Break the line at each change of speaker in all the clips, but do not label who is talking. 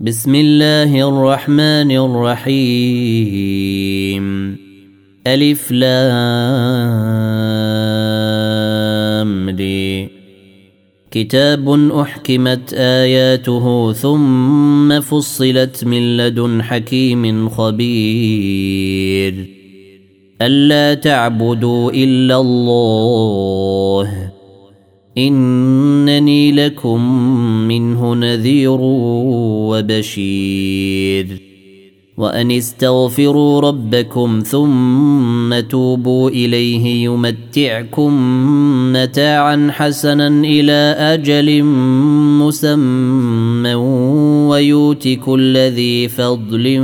بسم الله الرحمن الرحيم. ألف لام دي كتاب أحكمت آياته ثم فصلت من لدن حكيم خبير. ألا تعبدوا إلا الله. إنني لكم منه نذير وبشير. وأن استغفروا ربكم ثم توبوا إليه يمتعكم متاعا حسنا إلى أجل مسمى ويؤت كل ذي فضل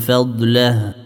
فضله.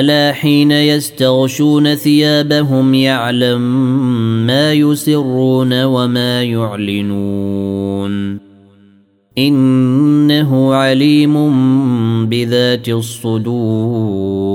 ألا حين يستغشون ثيابهم يعلم ما يسرون وما يعلنون إنه عليم بذات الصدور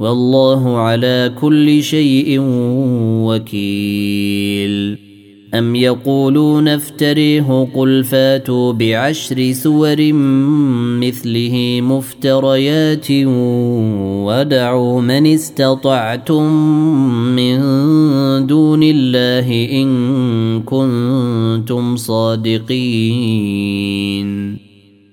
والله على كل شيء وكيل. أم يقولون افتريه قل فاتوا بعشر سور مثله مفتريات ودعوا من استطعتم من دون الله إن كنتم صادقين.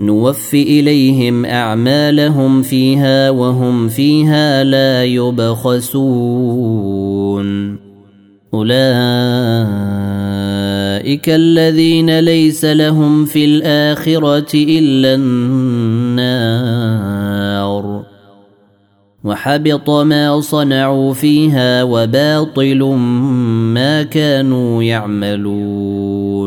نوف إليهم أعمالهم فيها وهم فيها لا يبخسون. أولئك الذين ليس لهم في الآخرة إلا النار. وحبط ما صنعوا فيها وباطل ما كانوا يعملون.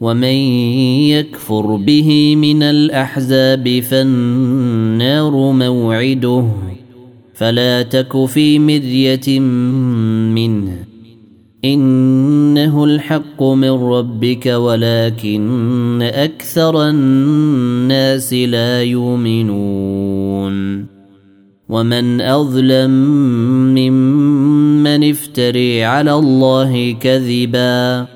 ومن يكفر به من الاحزاب فالنار موعده فلا تك في مريه منه انه الحق من ربك ولكن أكثر الناس لا يؤمنون ومن اظلم ممن افتري على الله كذبا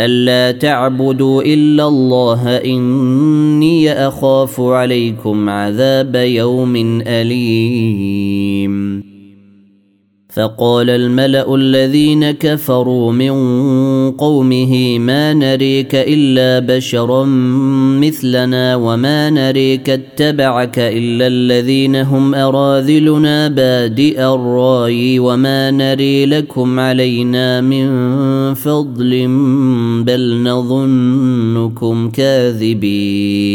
ألا تعبدوا إلا الله إني أخاف عليكم عذاب يوم أليم. فقال الملأ الذين كفروا من قومه ما نريك إلا بشرا مثلنا وما نريك اتبعك إلا الذين هم أراذلنا بادئ الرأي وما نري لكم علينا من فضل بل نظنكم كاذبين.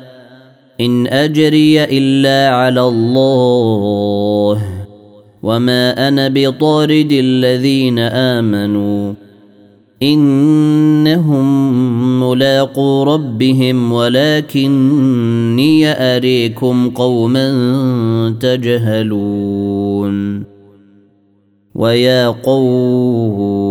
إن أجري إلا على الله. وما أنا بطارد الذين آمنوا. إنهم ملاقو ربهم ولكني أريكم قوما تجهلون. ويا قوم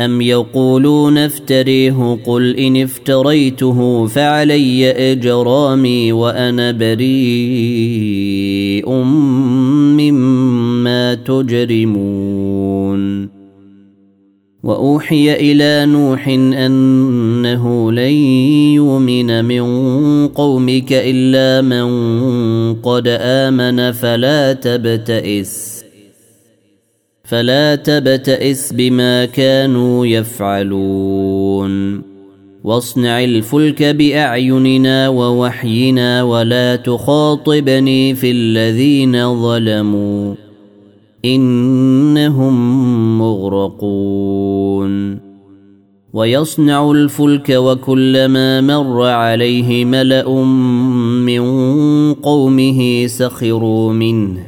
ام يقولون افتريه قل ان افتريته فعلي اجرامي وأنا بريء مما تجرمون واوحي إلى نوح انه لن يؤمن من قومك الا من قد امن فلا تبتئس فلا تبتئس بما كانوا يفعلون. واصنع الفلك بأعيننا ووحينا ولا تخاطبني في الذين ظلموا. إنهم مغرقون. ويصنع الفلك وكلما مر عليه ملأ من قومه سخروا منه.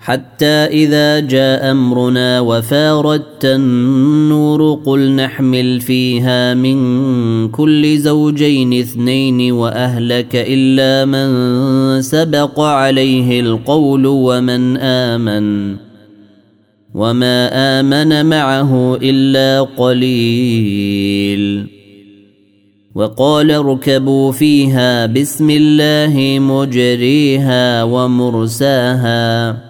حتى إذا جاء أمرنا وفاردت النور قل نحمل فيها من كل زوجين اثنين وأهلك إلا من سبق عليه القول ومن آمن وما آمن معه إلا قليل وقال اركبوا فيها بسم الله مجريها ومرساها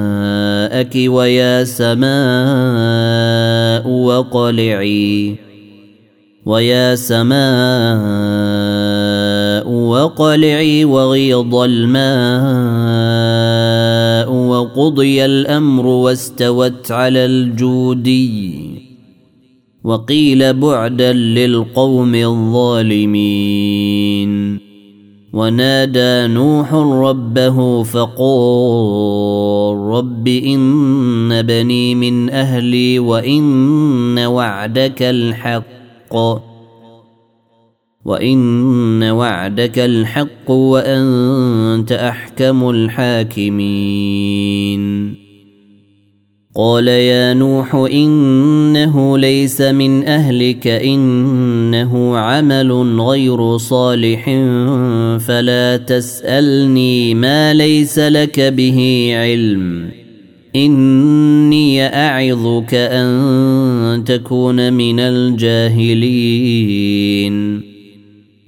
ماءك ويا سماء وقلعي. ويا سماء وقلعي وغيض الماء وقضي الأمر واستوت على الجودي وقيل بعدا للقوم الظالمين. ونادى نوح ربه فقال رب إن بني من أهلي وإن وعدك الحق وإن وعدك الحق وأنت أحكم الحاكمين قال يا نوح إنه ليس من أهلك إنه عمل غير صالح فلا تسألني ما ليس لك به علم. إني أعظك أن تكون من الجاهلين.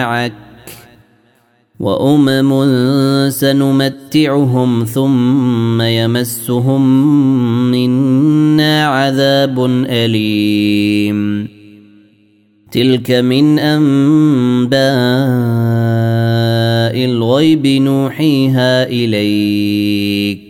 معك وأمم سنمتعهم ثم يمسهم منا عذاب أليم. تلك من أنباء الغيب نوحيها إليك.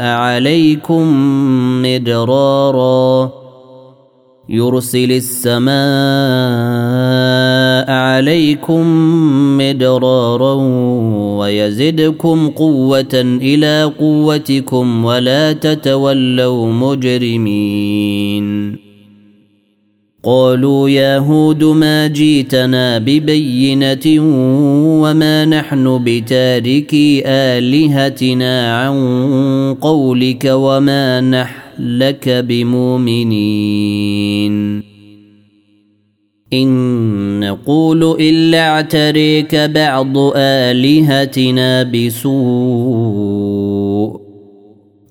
عليكم مدرارا يرسل السماء عليكم مدرارا ويزدكم قوه إلى قوتكم ولا تتولوا مجرمين قالوا يا هود ما جيتنا ببينة وما نحن بتاركي آلهتنا عن قولك وما نحن لك بمؤمنين. إن نقول إلا اعتريك بعض آلهتنا بسوء.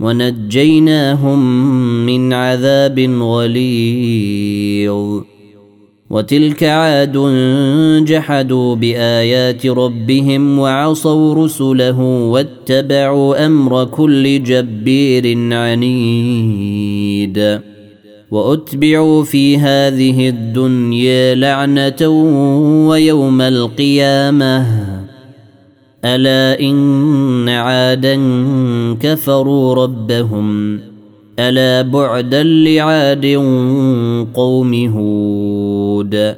ونجيناهم من عذاب غليظ. وتلك عاد جحدوا بآيات ربهم وعصوا رسله واتبعوا أمر كل جبير عنيد. وأتبعوا في هذه الدنيا لعنة ويوم القيامة. ألا إن عادا كفروا ربهم ألا بعدا لعاد قوم هود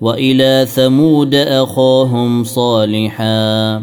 وإلى ثمود أخاهم صالحا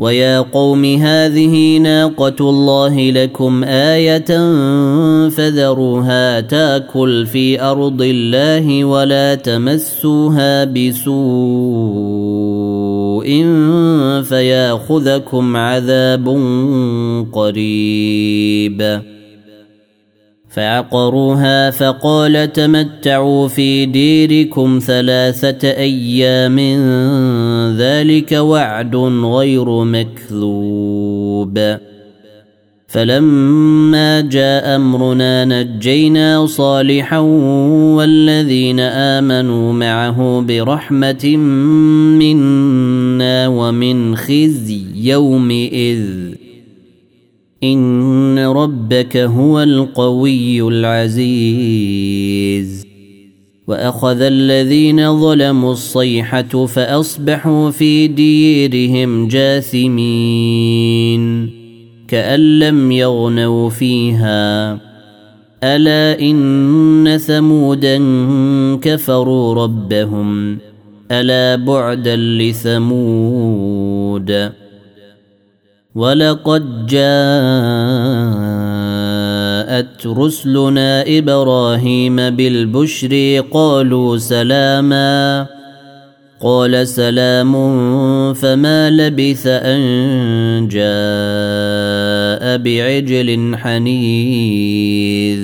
ويا قوم هذه ناقة الله لكم آية فذروها تاكل في أرض الله ولا تمسوها بسوء فياخذكم عذاب قريب فعقروها فقال تمتعوا في ديركم ثلاثة أيام ذلك وعد غير مكذوب. فلما جاء أمرنا نجينا صالحا والذين آمنوا معه برحمة منا ومن خزي يومئذ. إن ربك هو القوي العزيز. وأخذ الذين ظلموا الصيحة فأصبحوا في ديرهم جاثمين. كأن لم يغنوا فيها. ألا إن ثمودا كفروا ربهم. ألا بعدا لثمود. ولقد جاءت رسلنا إبراهيم بالبشر قالوا سلاما قال سلام فما لبث ان جاء بعجل حنيذ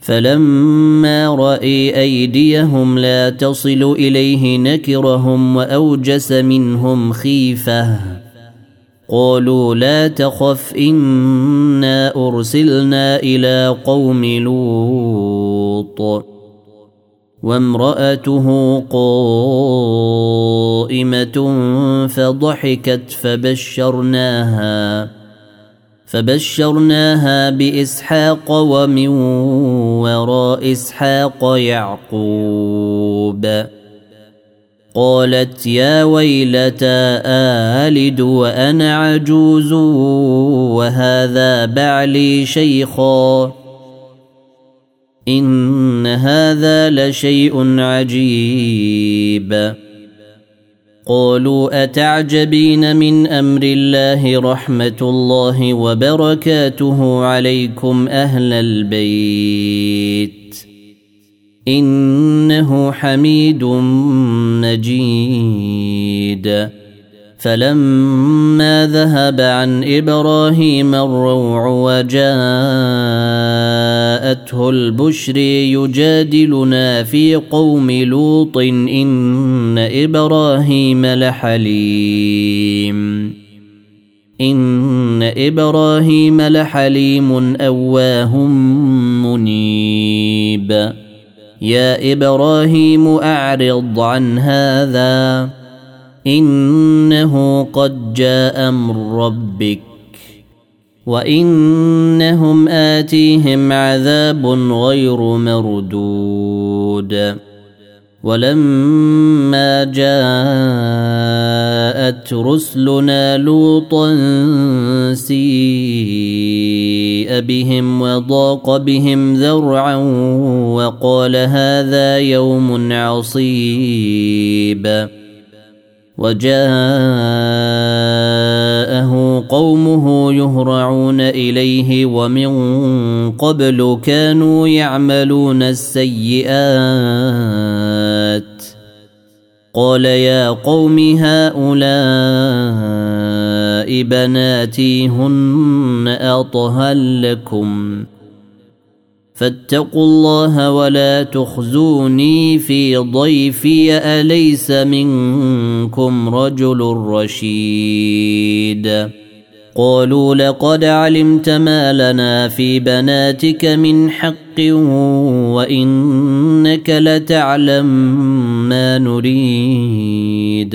فلما راي ايديهم لا تصل اليه نكرهم واوجس منهم خيفه قالوا لا تخف إنا أرسلنا إلى قوم لوط. وامرأته قائمة فضحكت فبشرناها فبشرناها بإسحاق ومن وراء إسحاق يعقوب. قالت يا ويلتى آلد وأنا عجوز وهذا بعلي شيخا. إن هذا لشيء عجيب. قالوا أتعجبين من أمر الله رحمة الله وبركاته عليكم أهل البيت. إنه حميد مجيد. فلما ذهب عن إبراهيم الروع وجاءته البشر يجادلنا في قوم لوط إن إبراهيم لحليم. إن إبراهيم لحليم أواه منيب. يا إبراهيم أعرض عن هذا. إنه قد جاء أمر ربك. وإنهم آتيهم عذاب غير مردود. ولما جاءت رسلنا لوطا سيء بهم وضاق بهم ذرعا وقال هذا يوم عصيب. وجاءه قومه يهرعون إليه ومن قبل كانوا يعملون السيئات. قال يا قوم هؤلاء بناتي هن أطهر لكم. فاتقوا الله ولا تخزوني في ضيفي أليس منكم رجل رشيد؟ قالوا لقد علمت ما لنا في بناتك من حق وإنك لتعلم ما نريد.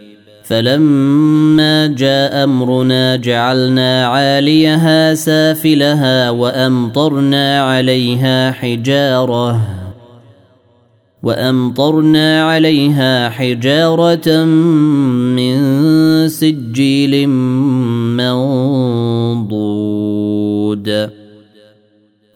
فلما جاء أمرنا جعلنا عاليها سافلها وأمطرنا عليها حجارة وأمطرنا عليها حجارة من سجيل منضود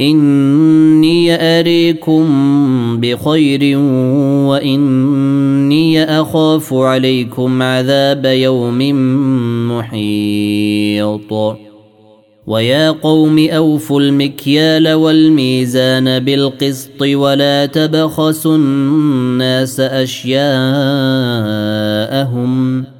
إني أريكم بخير وإني أخاف عليكم عذاب يوم محيط. ويا قوم أوفوا المكيال والميزان بالقسط ولا تبخسوا الناس أشياءهم ۖ.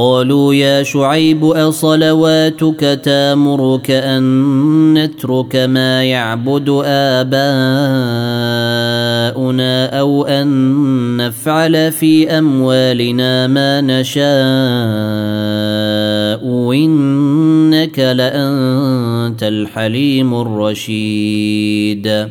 قالوا يا شعيب أصلواتك تامرك أن نترك ما يعبد آباؤنا أو أن نفعل في أموالنا ما نشاء إنك لأنت الحليم الرشيد.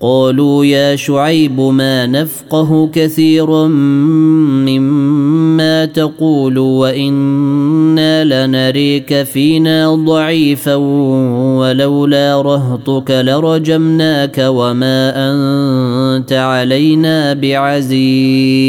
قالوا يا شعيب ما نفقه كثيرا مما تقول وإنا لنريك فينا ضعيفا ولولا رهطك لرجمناك وما أنت علينا بعزيز.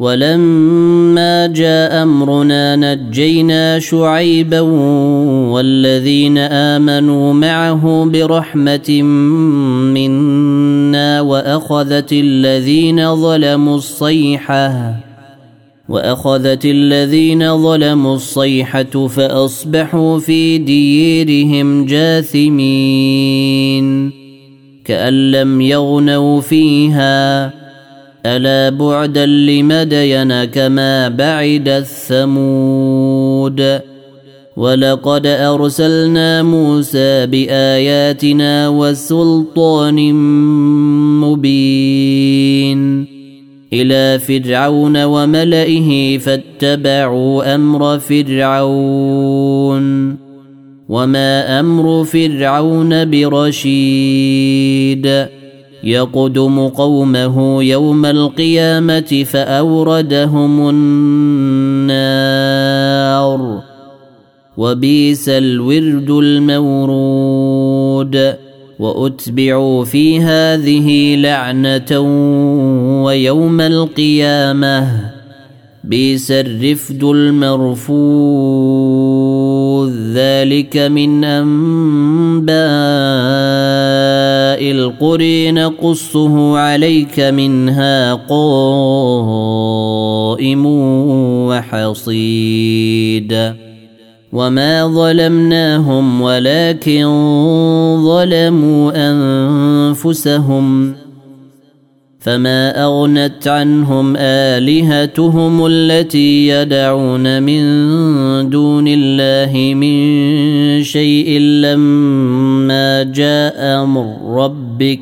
ولما جاء أمرنا نجينا شعيبا والذين آمنوا معه برحمة منا وأخذت الذين ظلموا الصيحة وأخذت الذين ظلموا الصيحة فأصبحوا في ديرهم جاثمين كأن لم يغنوا فيها ألا بعدا لمدين كما بعد الثمود؟ ولقد أرسلنا موسى بآياتنا وسلطان مبين. إلى فرعون وملئه فاتبعوا أمر فرعون. وما أمر فرعون برشيد. يقدم قومه يوم القيامة فأوردهم النار. وبيس الورد المورود. وأتبعوا في هذه لعنة ويوم القيامة. بيس الرفد المرفوض ذلك من أنباء القرى نقصه عليك منها قائم وحصيد وما ظلمناهم ولكن ظلموا انفسهم فما أغنت عنهم آلهتهم التي يدعون من دون الله من شيء لما جاء أمر ربك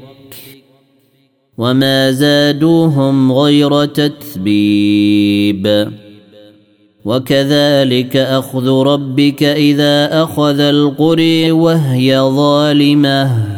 وما زادوهم غير تتبيب. وكذلك أخذ ربك إذا أخذ القري وهي ظالمة.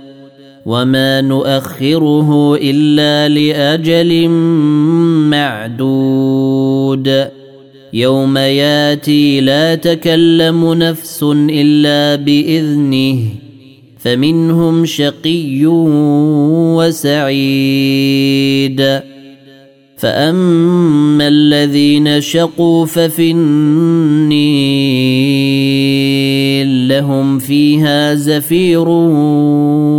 وما نؤخره الا لاجل معدود يوم ياتي لا تكلم نفس الا باذنه فمنهم شقي وسعيد فاما الذين شقوا ففي النيل لهم فيها زفير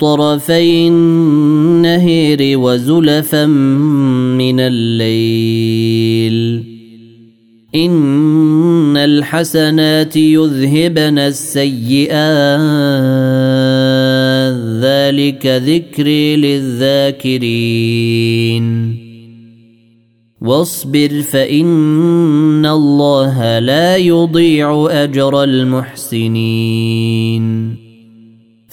طرفي النهير وزلفا من الليل. إن الحسنات يذهبن السيئات. ذلك ذكري للذاكرين. واصبر فإن الله لا يضيع أجر المحسنين.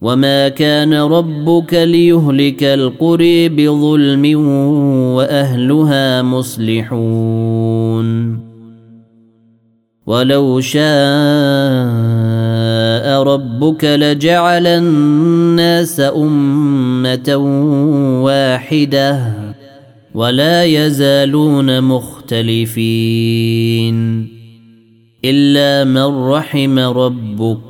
وما كان ربك ليهلك القري بظلم واهلها مصلحون ولو شاء ربك لجعل الناس امه واحدة ولا يزالون مختلفين الا من رحم ربك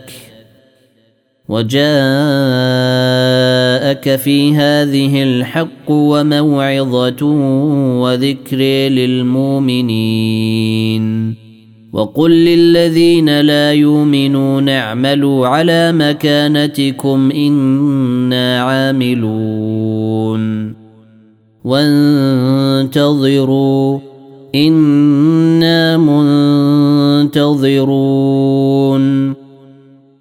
وجاءك في هذه الحق وموعظة وذكر للمؤمنين. وقل للذين لا يؤمنون اعملوا على مكانتكم إنا عاملون. وانتظروا إنا منتظرون.